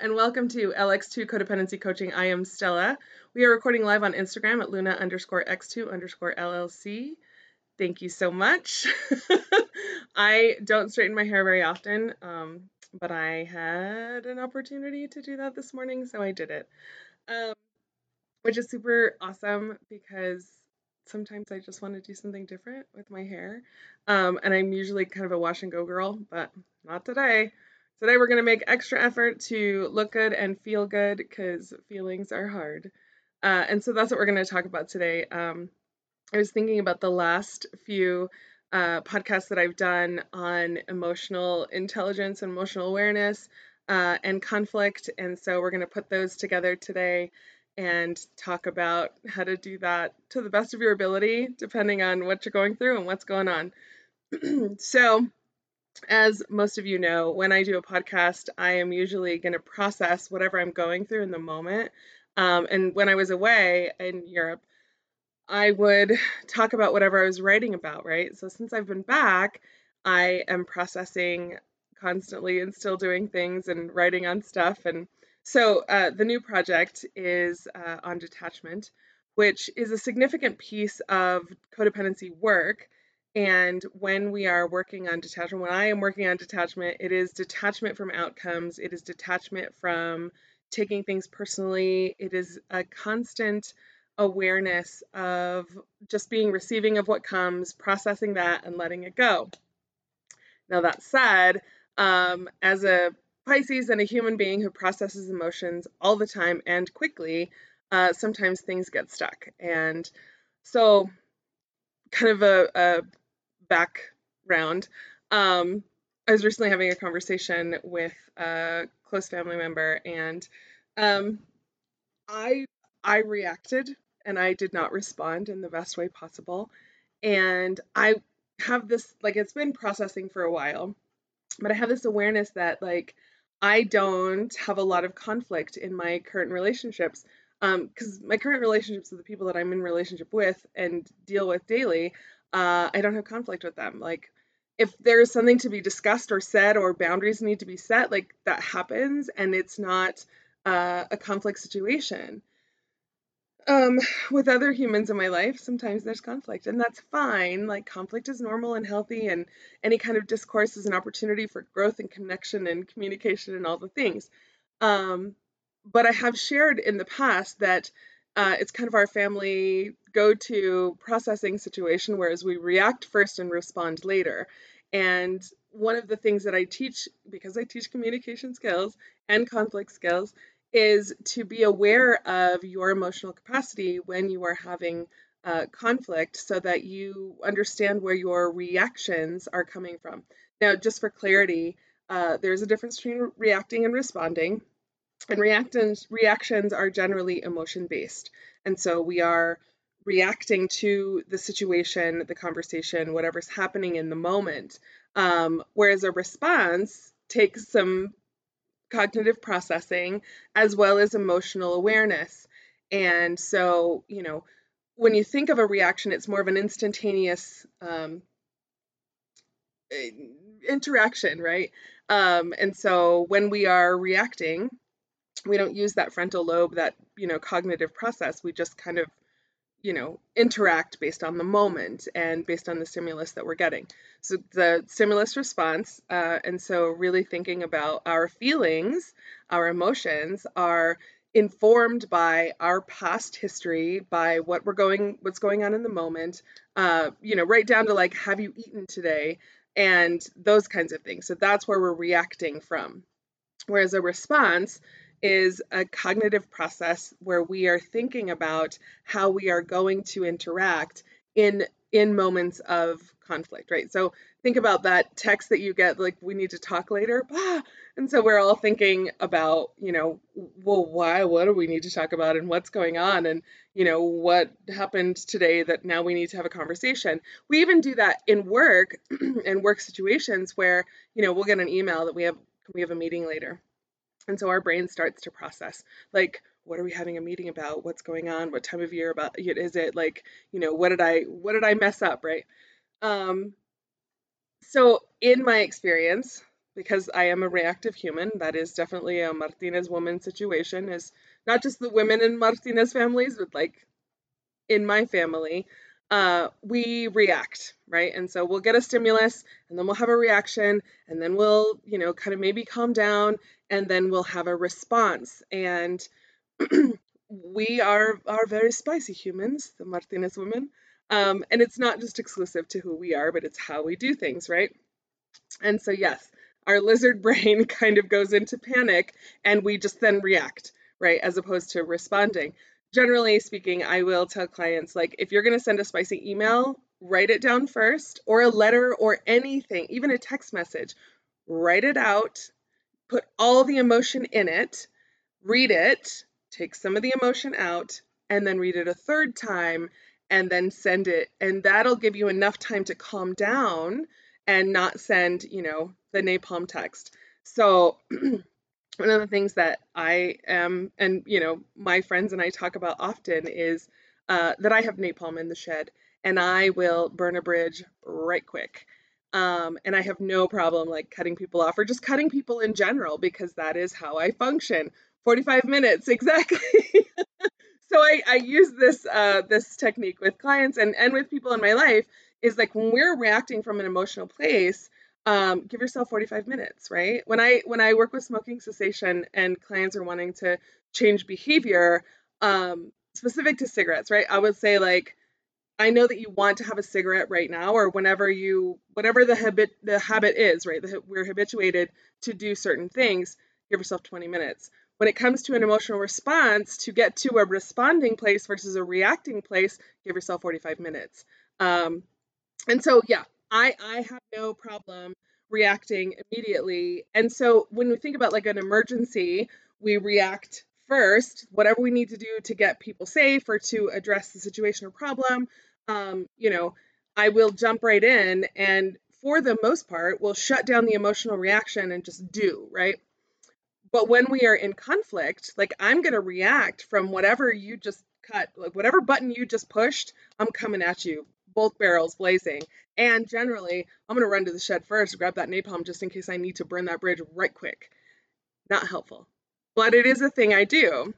and welcome to LX2 Codependency Coaching. I am Stella. We are recording live on Instagram at Luna underscore X2 underscore LLC. Thank you so much. I don't straighten my hair very often, um, but I had an opportunity to do that this morning, so I did it. Um, which is super awesome because sometimes I just want to do something different with my hair. Um, and I'm usually kind of a wash and go girl, but not today. Today we're going to make extra effort to look good and feel good because feelings are hard. Uh, and so that's what we're going to talk about today. Um, I was thinking about the last few uh, podcasts that I've done on emotional intelligence and emotional awareness uh, and conflict. And so we're going to put those together today and talk about how to do that to the best of your ability, depending on what you're going through and what's going on. so, as most of you know, when I do a podcast, I am usually going to process whatever I'm going through in the moment. Um, and when I was away in Europe, I would talk about whatever I was writing about, right? So since I've been back, I am processing constantly and still doing things and writing on stuff. And so uh, the new project is uh, on detachment, which is a significant piece of codependency work and when we are working on detachment, when I am working on detachment, it is detachment from outcomes, it is detachment from taking things personally, it is a constant awareness of just being receiving of what comes, processing that, and letting it go. Now, that said, um, as a Pisces and a human being who processes emotions all the time and quickly, uh, sometimes things get stuck. And so, kind of a, a background, um, I was recently having a conversation with a close family member, and um, I I reacted and I did not respond in the best way possible, and I have this like it's been processing for a while, but I have this awareness that like I don't have a lot of conflict in my current relationships because um, my current relationships with the people that I'm in relationship with and deal with daily, uh, I don't have conflict with them. Like, if there's something to be discussed or said or boundaries need to be set, like that happens and it's not uh, a conflict situation. Um, with other humans in my life, sometimes there's conflict, and that's fine. Like, conflict is normal and healthy, and any kind of discourse is an opportunity for growth and connection and communication and all the things. Um, but I have shared in the past that uh, it's kind of our family go to processing situation, whereas we react first and respond later. And one of the things that I teach, because I teach communication skills and conflict skills, is to be aware of your emotional capacity when you are having uh, conflict so that you understand where your reactions are coming from. Now, just for clarity, uh, there's a difference between reacting and responding. And reactions reactions are generally emotion based. And so we are reacting to the situation, the conversation, whatever's happening in the moment. Um, whereas a response takes some cognitive processing as well as emotional awareness. And so, you know, when you think of a reaction, it's more of an instantaneous um, interaction, right? Um, and so when we are reacting, we don't use that frontal lobe, that, you know, cognitive process. We just kind of, you know, interact based on the moment and based on the stimulus that we're getting. So the stimulus response, uh, and so really thinking about our feelings, our emotions are informed by our past history, by what we're going, what's going on in the moment, uh, you know, right down to like, have you eaten today? And those kinds of things. So that's where we're reacting from. Whereas a response is a cognitive process where we are thinking about how we are going to interact in in moments of conflict right? So think about that text that you get like we need to talk later. Ah, and so we're all thinking about you know well why what do we need to talk about and what's going on? And you know what happened today that now we need to have a conversation? We even do that in work and work situations where you know we'll get an email that we have can we have a meeting later and so our brain starts to process like, what are we having a meeting about? What's going on? What time of year about is it? Like, you know, what did I what did I mess up, right? Um, so in my experience, because I am a reactive human. That is definitely a Martinez woman situation. Is not just the women in Martinez families, but like in my family, uh, we react, right? And so we'll get a stimulus, and then we'll have a reaction, and then we'll, you know, kind of maybe calm down, and then we'll have a response. And we are are very spicy humans, the Martinez women. Um, and it's not just exclusive to who we are, but it's how we do things, right? And so, yes, our lizard brain kind of goes into panic and we just then react, right? As opposed to responding. Generally speaking, I will tell clients like, if you're going to send a spicy email, write it down first, or a letter or anything, even a text message, write it out, put all the emotion in it, read it, take some of the emotion out, and then read it a third time and then send it. And that'll give you enough time to calm down and not send, you know, the napalm text. So, one of the things that I am, and, you know, my friends and I talk about often is uh, that I have napalm in the shed and I will burn a bridge right quick. Um, and I have no problem like cutting people off or just cutting people in general because that is how I function. 45 minutes, exactly. so I, I use this uh, this technique with clients and, and with people in my life is like when we're reacting from an emotional place, um, give yourself 45 minutes, right? When I when I work with smoking cessation and clients are wanting to change behavior, um, specific to cigarettes, right? I would say like I know that you want to have a cigarette right now, or whenever you, whatever the habit the habit is, right? The, we're habituated to do certain things. Give yourself 20 minutes when it comes to an emotional response, to get to a responding place versus a reacting place, give yourself 45 minutes. Um, and so, yeah, I, I have no problem reacting immediately. And so, when we think about like an emergency, we react first, whatever we need to do to get people safe or to address the situation or problem. Um, you know, I will jump right in and for the most part, will shut down the emotional reaction and just do, right? But when we are in conflict, like I'm going to react from whatever you just cut, like whatever button you just pushed, I'm coming at you, both barrels blazing. And generally, I'm going to run to the shed first, grab that napalm just in case I need to burn that bridge right quick. Not helpful. But it is a thing I do.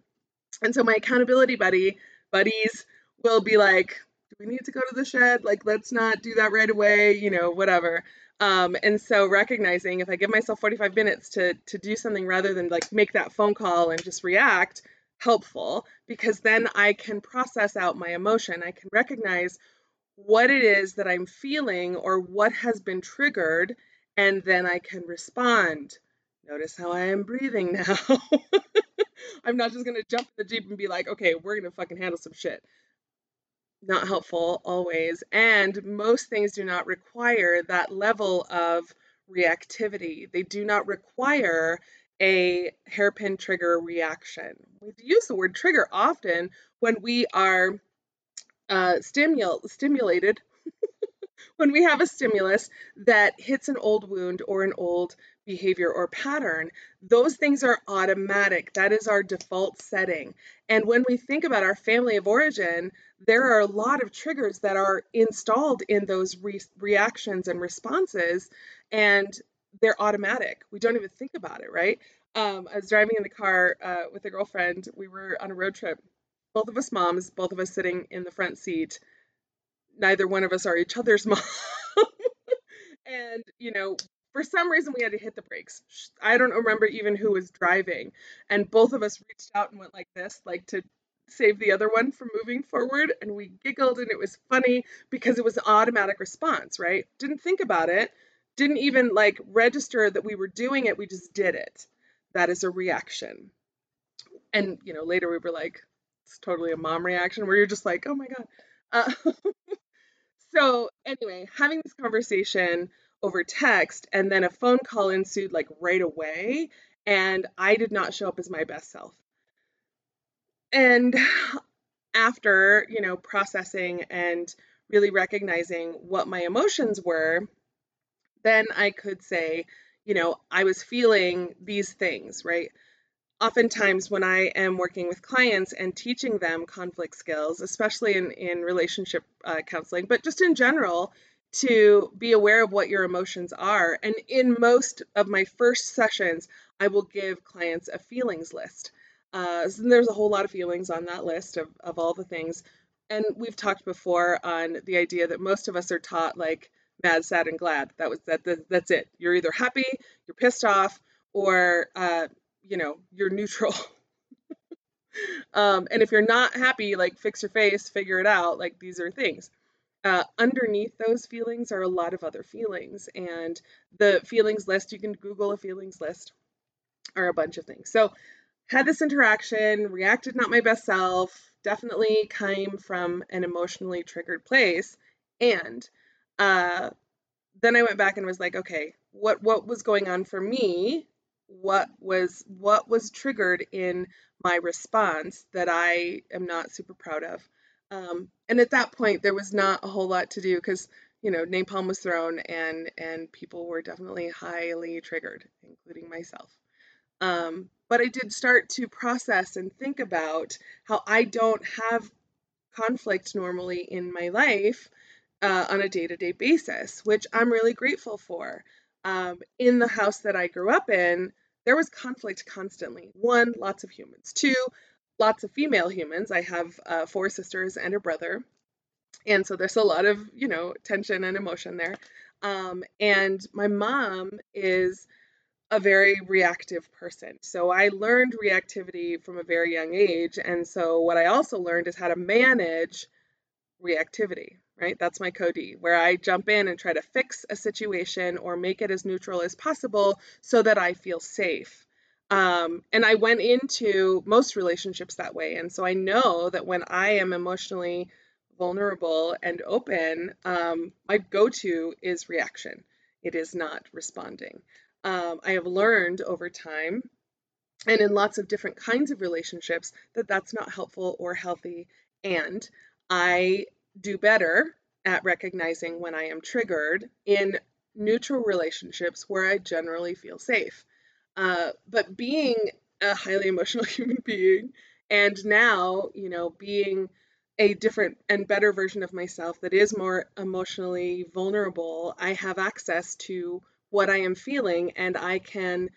And so my accountability buddy, buddies will be like, do we need to go to the shed? Like, let's not do that right away, you know, whatever. Um, and so recognizing if I give myself 45 minutes to to do something rather than like make that phone call and just react, helpful because then I can process out my emotion. I can recognize what it is that I'm feeling or what has been triggered, and then I can respond. Notice how I am breathing now. I'm not just gonna jump in the Jeep and be like, okay, we're gonna fucking handle some shit not helpful always. And most things do not require that level of reactivity. They do not require a hairpin trigger reaction. We use the word trigger often when we are uh, stimul- stimulated, when we have a stimulus that hits an old wound or an old behavior or pattern, those things are automatic. That is our default setting. And when we think about our family of origin, there are a lot of triggers that are installed in those re- reactions and responses, and they're automatic. We don't even think about it, right? Um, I was driving in the car uh, with a girlfriend. We were on a road trip, both of us moms, both of us sitting in the front seat. Neither one of us are each other's mom. and, you know, for some reason we had to hit the brakes. I don't remember even who was driving. And both of us reached out and went like this, like to save the other one from moving forward. And we giggled and it was funny because it was an automatic response, right? Didn't think about it, didn't even like register that we were doing it. We just did it. That is a reaction. And, you know, later we were like, it's totally a mom reaction where you're just like, oh my God. Uh, so, anyway, having this conversation over text and then a phone call ensued like right away and I did not show up as my best self. And after, you know, processing and really recognizing what my emotions were, then I could say, you know, I was feeling these things, right? Oftentimes, when I am working with clients and teaching them conflict skills, especially in, in relationship uh, counseling, but just in general, to be aware of what your emotions are. And in most of my first sessions, I will give clients a feelings list. Uh, so there's a whole lot of feelings on that list of, of all the things. And we've talked before on the idea that most of us are taught like mad, sad, and glad. That was that, that that's it. You're either happy, you're pissed off, or uh, you know, you're neutral. um, and if you're not happy, like fix your face, figure it out. Like these are things. Uh, underneath those feelings are a lot of other feelings, and the feelings list you can Google a feelings list are a bunch of things. So had this interaction, reacted not my best self, definitely came from an emotionally triggered place, and uh, then I went back and was like, okay, what what was going on for me? What was what was triggered in my response that I am not super proud of? Um, and at that point, there was not a whole lot to do because you know napalm was thrown and and people were definitely highly triggered, including myself. Um, but I did start to process and think about how I don't have conflict normally in my life uh, on a day to day basis, which I'm really grateful for. Um, in the house that I grew up in, there was conflict constantly. One, lots of humans. Two, lots of female humans. I have uh, four sisters and a brother. And so there's a lot of, you know, tension and emotion there. Um, and my mom is a very reactive person. So I learned reactivity from a very young age. And so what I also learned is how to manage reactivity, right? That's my code where I jump in and try to fix a situation or make it as neutral as possible so that I feel safe. Um, and I went into most relationships that way. And so I know that when I am emotionally vulnerable and open, um, my go to is reaction. It is not responding um, I have learned over time and in lots of different kinds of relationships that that's not helpful or healthy. And I do better at recognizing when I am triggered in neutral relationships where I generally feel safe. Uh, but being a highly emotional human being and now, you know, being a different and better version of myself that is more emotionally vulnerable, I have access to what I am feeling, and I can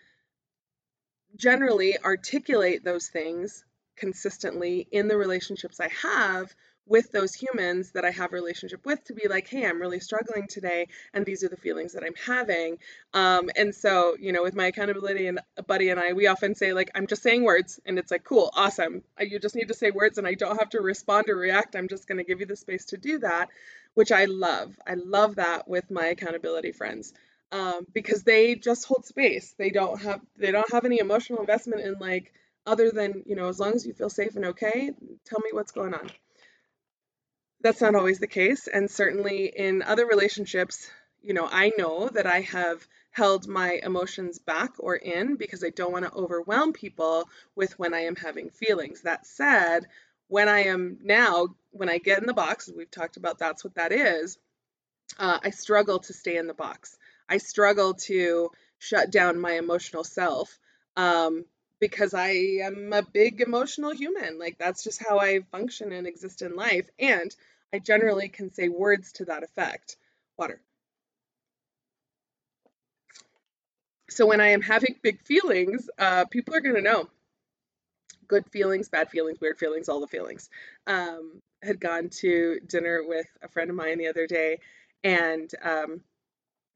generally articulate those things consistently in the relationships I have with those humans that I have relationship with to be like, hey, I'm really struggling today, and these are the feelings that I'm having. Um, and so, you know, with my accountability and buddy and I, we often say like, I'm just saying words, and it's like, cool, awesome. You just need to say words, and I don't have to respond or react. I'm just going to give you the space to do that, which I love. I love that with my accountability friends um, because they just hold space. They don't have they don't have any emotional investment in like other than you know as long as you feel safe and okay, tell me what's going on. That's not always the case, and certainly in other relationships, you know I know that I have held my emotions back or in because I don't want to overwhelm people with when I am having feelings. That said, when I am now, when I get in the box, we've talked about that's what that is, uh, I struggle to stay in the box. I struggle to shut down my emotional self um, because I am a big emotional human. Like that's just how I function and exist in life. And I generally can say words to that effect. Water. So when I am having big feelings, uh, people are going to know. Good feelings, bad feelings, weird feelings, all the feelings. Um, had gone to dinner with a friend of mine the other day, and um,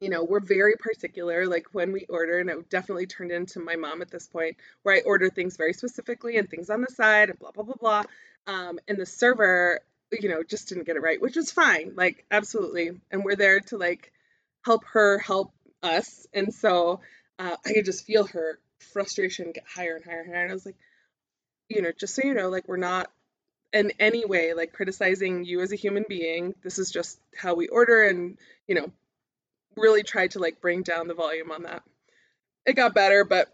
you know, we're very particular, like when we order, and it definitely turned into my mom at this point, where I order things very specifically and things on the side and blah, blah, blah, blah. Um, and the server, you know, just didn't get it right, which was fine, like, absolutely. And we're there to, like, help her help us. And so uh, I could just feel her frustration get higher and higher and higher. And I was like, you know, just so you know, like, we're not in any way like criticizing you as a human being. This is just how we order and, you know, really tried to like bring down the volume on that. It got better, but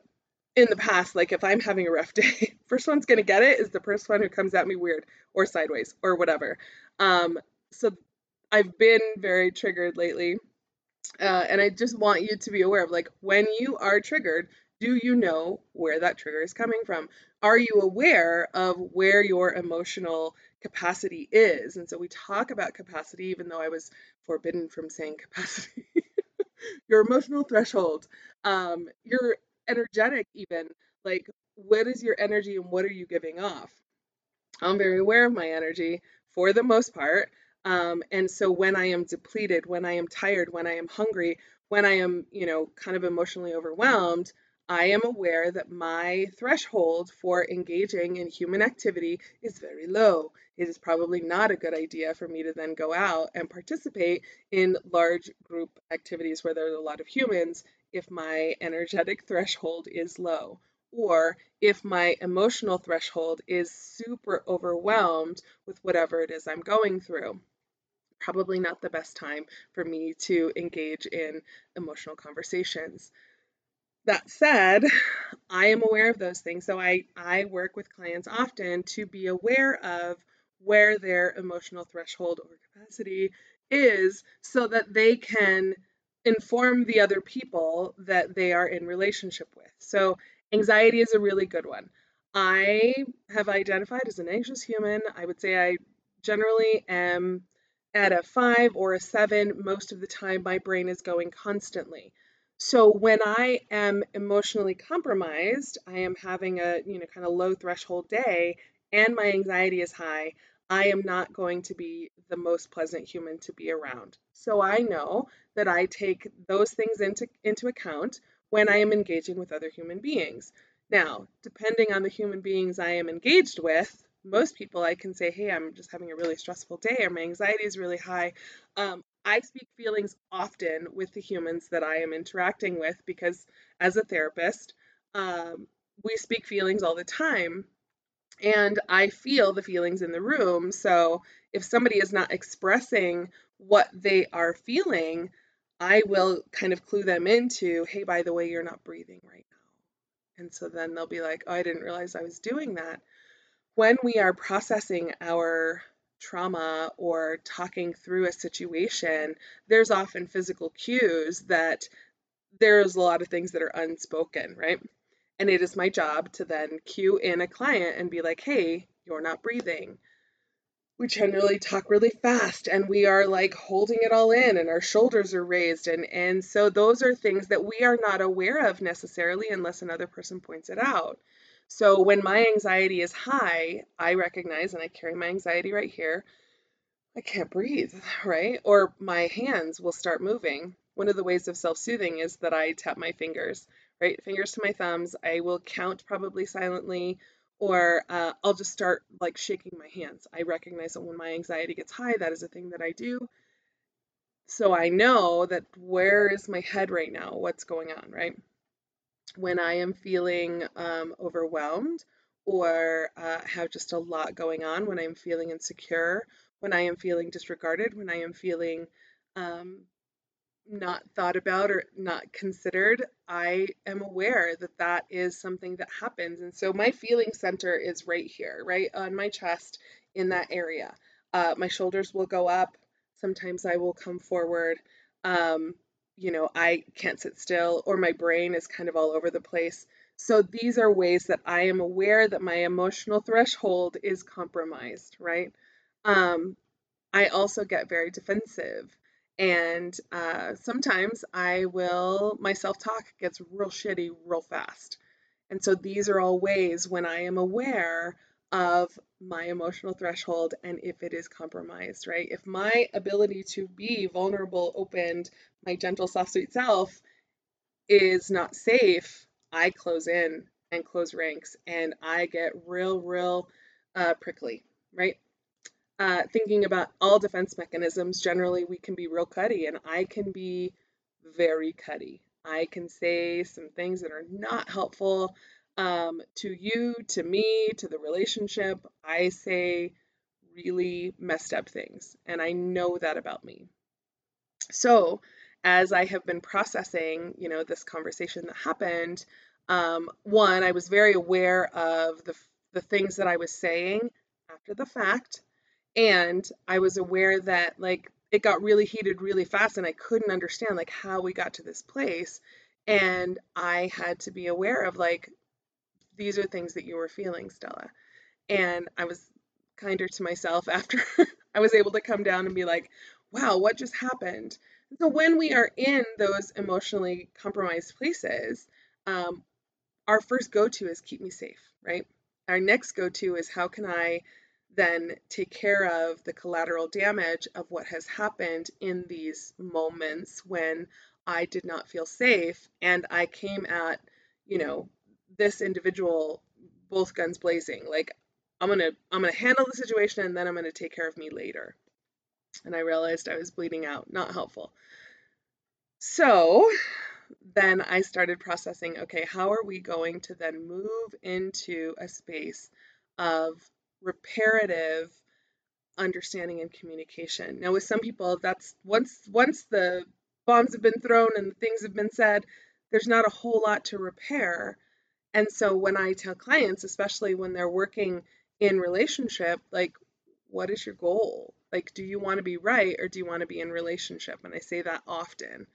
in the past, like if I'm having a rough day, first one's gonna get it is the first one who comes at me weird or sideways or whatever. Um, so I've been very triggered lately. Uh, and I just want you to be aware of like when you are triggered, Do you know where that trigger is coming from? Are you aware of where your emotional capacity is? And so we talk about capacity, even though I was forbidden from saying capacity. your emotional threshold, um, your energetic, even like what is your energy and what are you giving off? I'm very aware of my energy for the most part. Um, and so when I am depleted, when I am tired, when I am hungry, when I am, you know, kind of emotionally overwhelmed, I am aware that my threshold for engaging in human activity is very low. It is probably not a good idea for me to then go out and participate in large group activities where there's a lot of humans if my energetic threshold is low or if my emotional threshold is super overwhelmed with whatever it is I'm going through. Probably not the best time for me to engage in emotional conversations. That said, I am aware of those things. So I, I work with clients often to be aware of where their emotional threshold or capacity is so that they can inform the other people that they are in relationship with. So Anxiety is a really good one. I have identified as an anxious human. I would say I generally am at a five or a seven. Most of the time, my brain is going constantly. So when I am emotionally compromised, I am having a you know kind of low threshold day, and my anxiety is high. I am not going to be the most pleasant human to be around. So I know that I take those things into into account when I am engaging with other human beings. Now, depending on the human beings I am engaged with, most people I can say, hey, I'm just having a really stressful day or my anxiety is really high. Um, I speak feelings often with the humans that I am interacting with because as a therapist, um, we speak feelings all the time. And I feel the feelings in the room. So if somebody is not expressing what they are feeling, I will kind of clue them into, hey, by the way, you're not breathing right now. And so then they'll be like, oh, I didn't realize I was doing that. When we are processing our trauma or talking through a situation, there's often physical cues that there's a lot of things that are unspoken, right? And it is my job to then cue in a client and be like, hey, you're not breathing we generally talk really fast and we are like holding it all in and our shoulders are raised and and so those are things that we are not aware of necessarily unless another person points it out. So when my anxiety is high i recognize and i carry my anxiety right here i can't breathe right? Or my hands will start moving. One of the ways of self-soothing is that i tap my fingers right? Fingers to my thumbs. I will count probably silently or uh, I'll just start like shaking my hands. I recognize that when my anxiety gets high, that is a thing that I do. So I know that where is my head right now? What's going on, right? When I am feeling um, overwhelmed or uh, have just a lot going on, when I'm feeling insecure, when I am feeling disregarded, when I am feeling um, not thought about or not considered, I am aware that that is something that happens. And so my feeling center is right here, right on my chest in that area. Uh, my shoulders will go up. Sometimes I will come forward. Um, you know, I can't sit still, or my brain is kind of all over the place. So these are ways that I am aware that my emotional threshold is compromised, right? Um, I also get very defensive. And uh, sometimes I will, my self talk gets real shitty real fast. And so these are all ways when I am aware of my emotional threshold and if it is compromised, right? If my ability to be vulnerable, opened, my gentle, soft, sweet self is not safe, I close in and close ranks and I get real, real uh, prickly, right? Uh, thinking about all defense mechanisms, generally we can be real cutty, and I can be very cutty. I can say some things that are not helpful um, to you, to me, to the relationship. I say really messed up things, and I know that about me. So, as I have been processing, you know, this conversation that happened, um, one, I was very aware of the the things that I was saying after the fact and I was aware that like it got really heated really fast and I couldn't understand like how we got to this place And I had to be aware of like, these are things that you were feeling, Stella. And I was kinder to myself after I was able to come down and be like, wow, what just happened? so when we are in those emotionally compromised places, um, our first go to is keep me safe, right? Our next go to is how can I then take care of the collateral damage of what has happened in these moments when I did not feel safe and I came at, you know, this individual both guns blazing. Like I'm going to I'm going to handle the situation and then I'm going to take care of me later. And I realized I was bleeding out, not helpful. So, then I started processing okay, how are we going to then move into a space of reparative understanding and communication? Now, with some people, that's once once the bombs have been thrown and things have been said, there's not a whole lot to repair. And so when I tell clients, especially when they're working in relationship, like what is your goal? Like do you want to be right or do you want to be in relationship? And I say that often.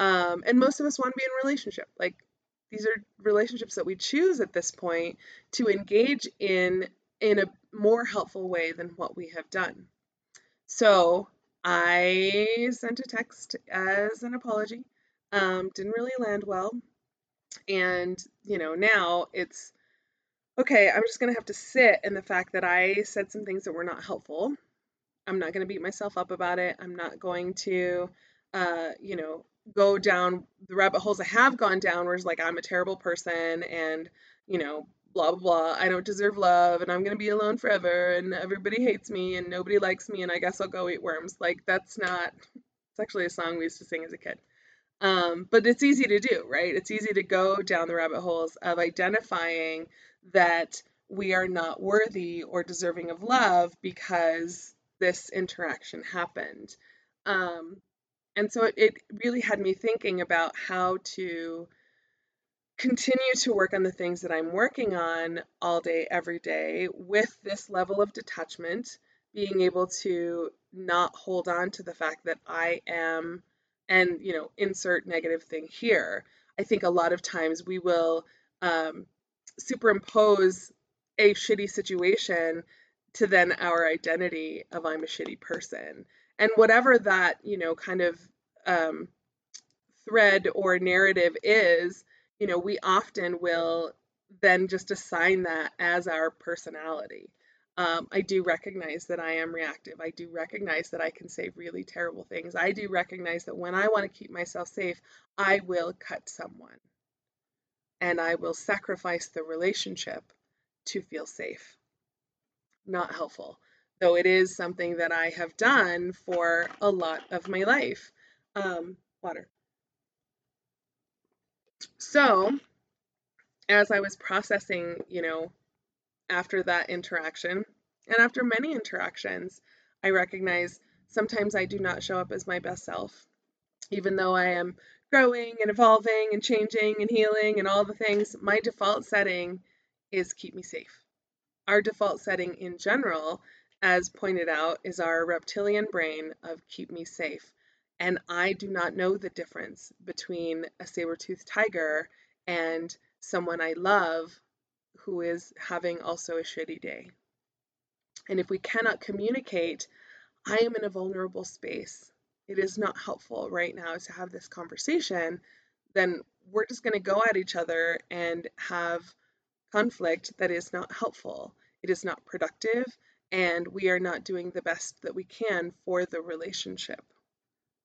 Um, and most of us want to be in relationship. Like these are relationships that we choose at this point to engage in in a more helpful way than what we have done. So I sent a text as an apology. Um, didn't really land well. And, you know, now it's okay, I'm just going to have to sit in the fact that I said some things that were not helpful. I'm not going to beat myself up about it. I'm not going to, uh, you know, go down the rabbit holes I have gone down where it's like I'm a terrible person and you know blah blah blah. I don't deserve love and I'm gonna be alone forever and everybody hates me and nobody likes me and I guess I'll go eat worms. Like that's not it's actually a song we used to sing as a kid. Um, but it's easy to do right? It's easy to go down the rabbit holes of identifying that we are not worthy or deserving of love because this interaction happened. Um, and so it, it really had me thinking about how to continue to work on the things that I'm working on all day, every day with this level of detachment, being able to not hold on to the fact that I am, and, you know, insert negative thing here. I think a lot of times we will um, superimpose a shitty situation to then our identity of I'm a shitty person and whatever that you know kind of um, thread or narrative is you know we often will then just assign that as our personality. Um, i do recognize that i am reactive. I do recognize that i can say really terrible things. I do recognize that when i want to keep myself safe i will cut someone. And i will sacrifice the relationship to feel safe. Not helpful. Though it is something that I have done for a lot of my life. Um, water. So, as I was processing, you know, after that interaction, and after many interactions, I recognize sometimes I do not show up as my best self, even though I am growing and evolving and changing and healing and all the things. My default setting is keep me safe. Our default setting in general as pointed out, is our reptilian brain of keep me safe. And I do not know the difference between a saber-toothed tiger and someone I love who is having also a shitty day. And if we cannot communicate, I am in a vulnerable space. It is not helpful right now to have this conversation. Then we're just going to go at each other and have conflict that is not helpful. It is not productive and we are not doing the best that we can for the relationship.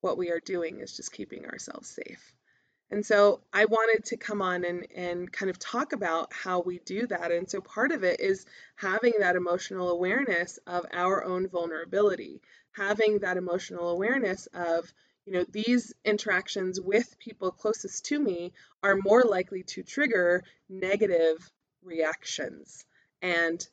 What we are doing is just keeping ourselves safe. And so I wanted to come on and, and kind of talk about how we do that. And so part of it is having that emotional awareness of our own vulnerability, having that emotional awareness of, you know, these interactions with people closest to me are more likely to trigger negative reactions. And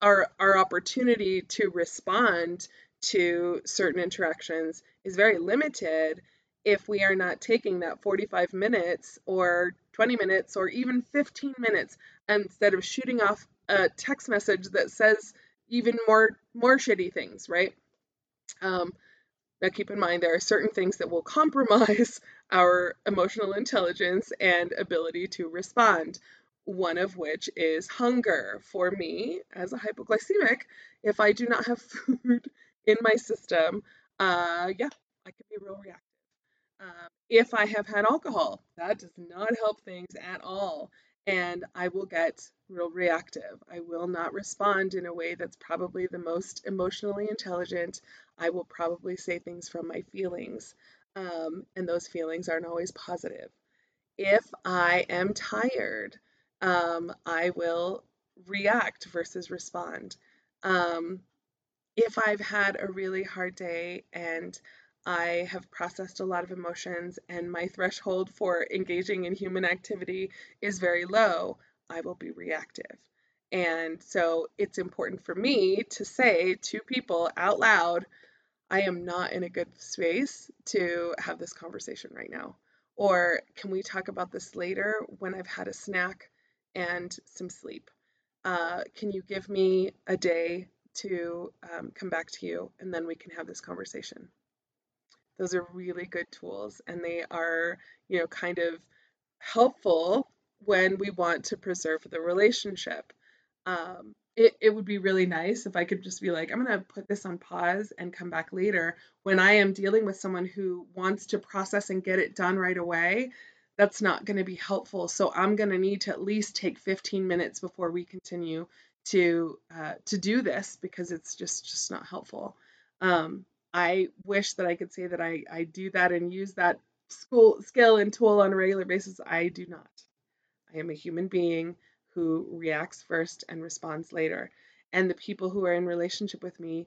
our our opportunity to respond to certain interactions is very limited if we are not taking that 45 minutes or 20 minutes or even 15 minutes instead of shooting off a text message that says even more more shitty things right um, now keep in mind there are certain things that will compromise our emotional intelligence and ability to respond. One of which is hunger. For me, as a hypoglycemic, if I do not have food in my system, uh, yeah, I can be real reactive. Uh, if I have had alcohol, that does not help things at all. And I will get real reactive. I will not respond in a way that's probably the most emotionally intelligent. I will probably say things from my feelings, um, and those feelings aren't always positive. If I am tired, um, I will react versus respond. Um, if I've had a really hard day and I have processed a lot of emotions and my threshold for engaging in human activity is very low, I will be reactive. And so it's important for me to say to people out loud, I am not in a good space to have this conversation right now. Or can we talk about this later when I've had a snack and some sleep? Uh, can you give me a day to um, come back to you and then we can have this conversation? Those are really good tools and they are, you know, kind of helpful when we want to preserve the relationship. Um, it, it would be really nice if I could just be like, I'm going to put this on pause and come back later when I am dealing with someone who wants to process and get it done right away. That's not going to be helpful. So I'm going to need to at least take 15 minutes before we continue to uh, to do this because it's just just not helpful. Um, I wish that I could say that I, I do that and use that school skill and tool on a regular basis. I do not. I am a human being who reacts first and responds later. And the people who are in relationship with me,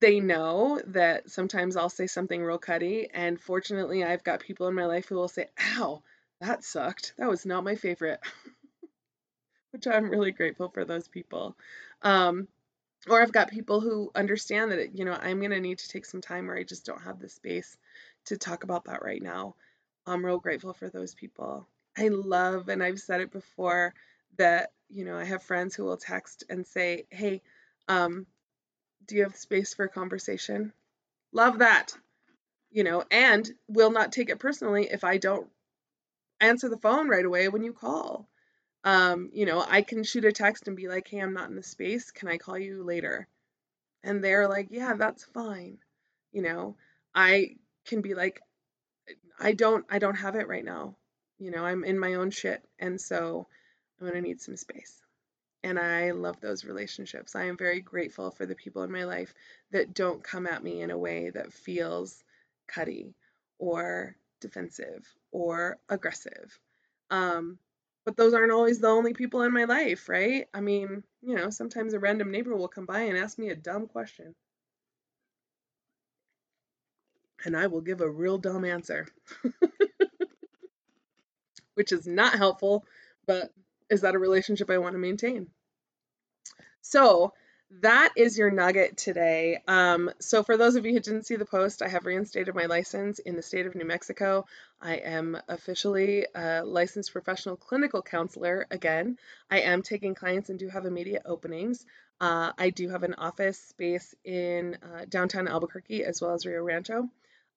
they know that sometimes I'll say something real cutty. And fortunately, I've got people in my life who will say, Ow, that sucked. That was not my favorite. Which I'm really grateful for those people. Um, or I've got people who understand that, you know, I'm going to need to take some time where I just don't have the space to talk about that right now. I'm real grateful for those people. I love, and I've said it before, that, you know, I have friends who will text and say, hey, um, do you have space for a conversation? Love that. You know, and will not take it personally if I don't answer the phone right away when you call um, you know, I can shoot a text and be like, hey, I'm not in the space. Can I call you later? And they're like, yeah, that's fine. You know, I can be like, I don't, I don't have it right now. You know, I'm in my own shit. And so I'm going to need some space. And I love those relationships. I am very grateful for the people in my life that don't come at me in a way that feels cutty or defensive or aggressive. Um, but those aren't always the only people in my life, right? I mean, you know, sometimes a random neighbor will come by and ask me a dumb question. And I will give a real dumb answer. Which is not helpful, but is that a relationship I want to maintain? So, that is your nugget today. Um, so, for those of you who didn't see the post, I have reinstated my license in the state of New Mexico. I am officially a licensed professional clinical counselor again. I am taking clients and do have immediate openings. Uh, I do have an office space in uh, downtown Albuquerque as well as Rio Rancho.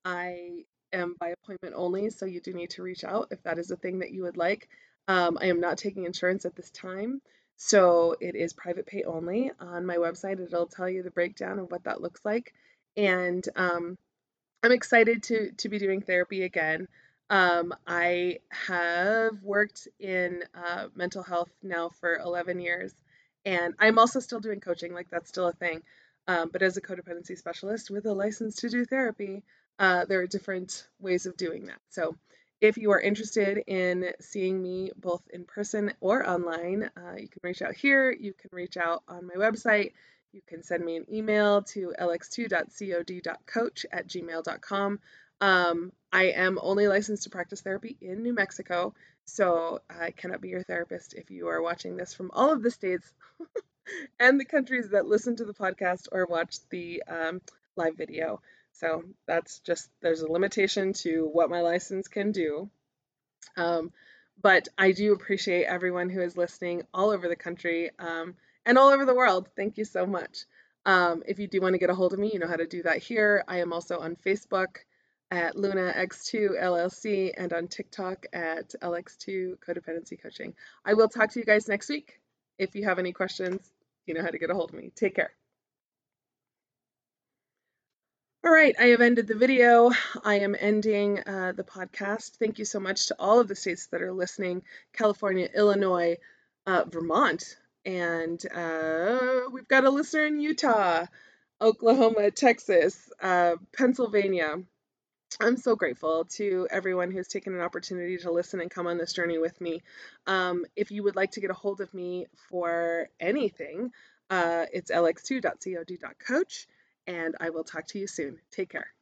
I am by appointment only, so you do need to reach out if that is a thing that you would like. Um, I am not taking insurance at this time. So it is private pay only. On my website, it'll tell you the breakdown of what that looks like. And um, I'm excited to to be doing therapy again. Um, I have worked in uh, mental health now for 11 years, and I'm also still doing coaching. Like that's still a thing. Um, but as a codependency specialist with a license to do therapy, uh, there are different ways of doing that. So if you are interested in seeing me both in person or online, uh, you can reach out here. You can reach out on my website. You can send me an email to lx2.cod.coach at gmail.com. Um, I am only licensed to practice therapy in New Mexico, so I cannot be your therapist if you are watching this from all of the states and the countries that listen to the podcast or watch the um, live video. So that's just, there's a limitation to what my license can do. Um, but I do appreciate everyone who is listening all over the country um, and all over the world. Thank you so much. Um, if you do want to get a hold of me, you know how to do that here. I am also on Facebook at Luna X2 LLC and on TikTok at LX2 Codependency Coaching. I will talk to you guys next week. If you have any questions, you know how to get a hold of me. Take care. All right, I have ended the video. I am ending uh, the podcast. Thank you so much to all of the states that are listening California, Illinois, uh, Vermont, and uh, we've got a listener in Utah, Oklahoma, Texas, uh, Pennsylvania. I'm so grateful to everyone who's taken an opportunity to listen and come on this journey with me. Um, if you would like to get a hold of me for anything, uh, it's lx2.cod.coach and I will talk to you soon. Take care.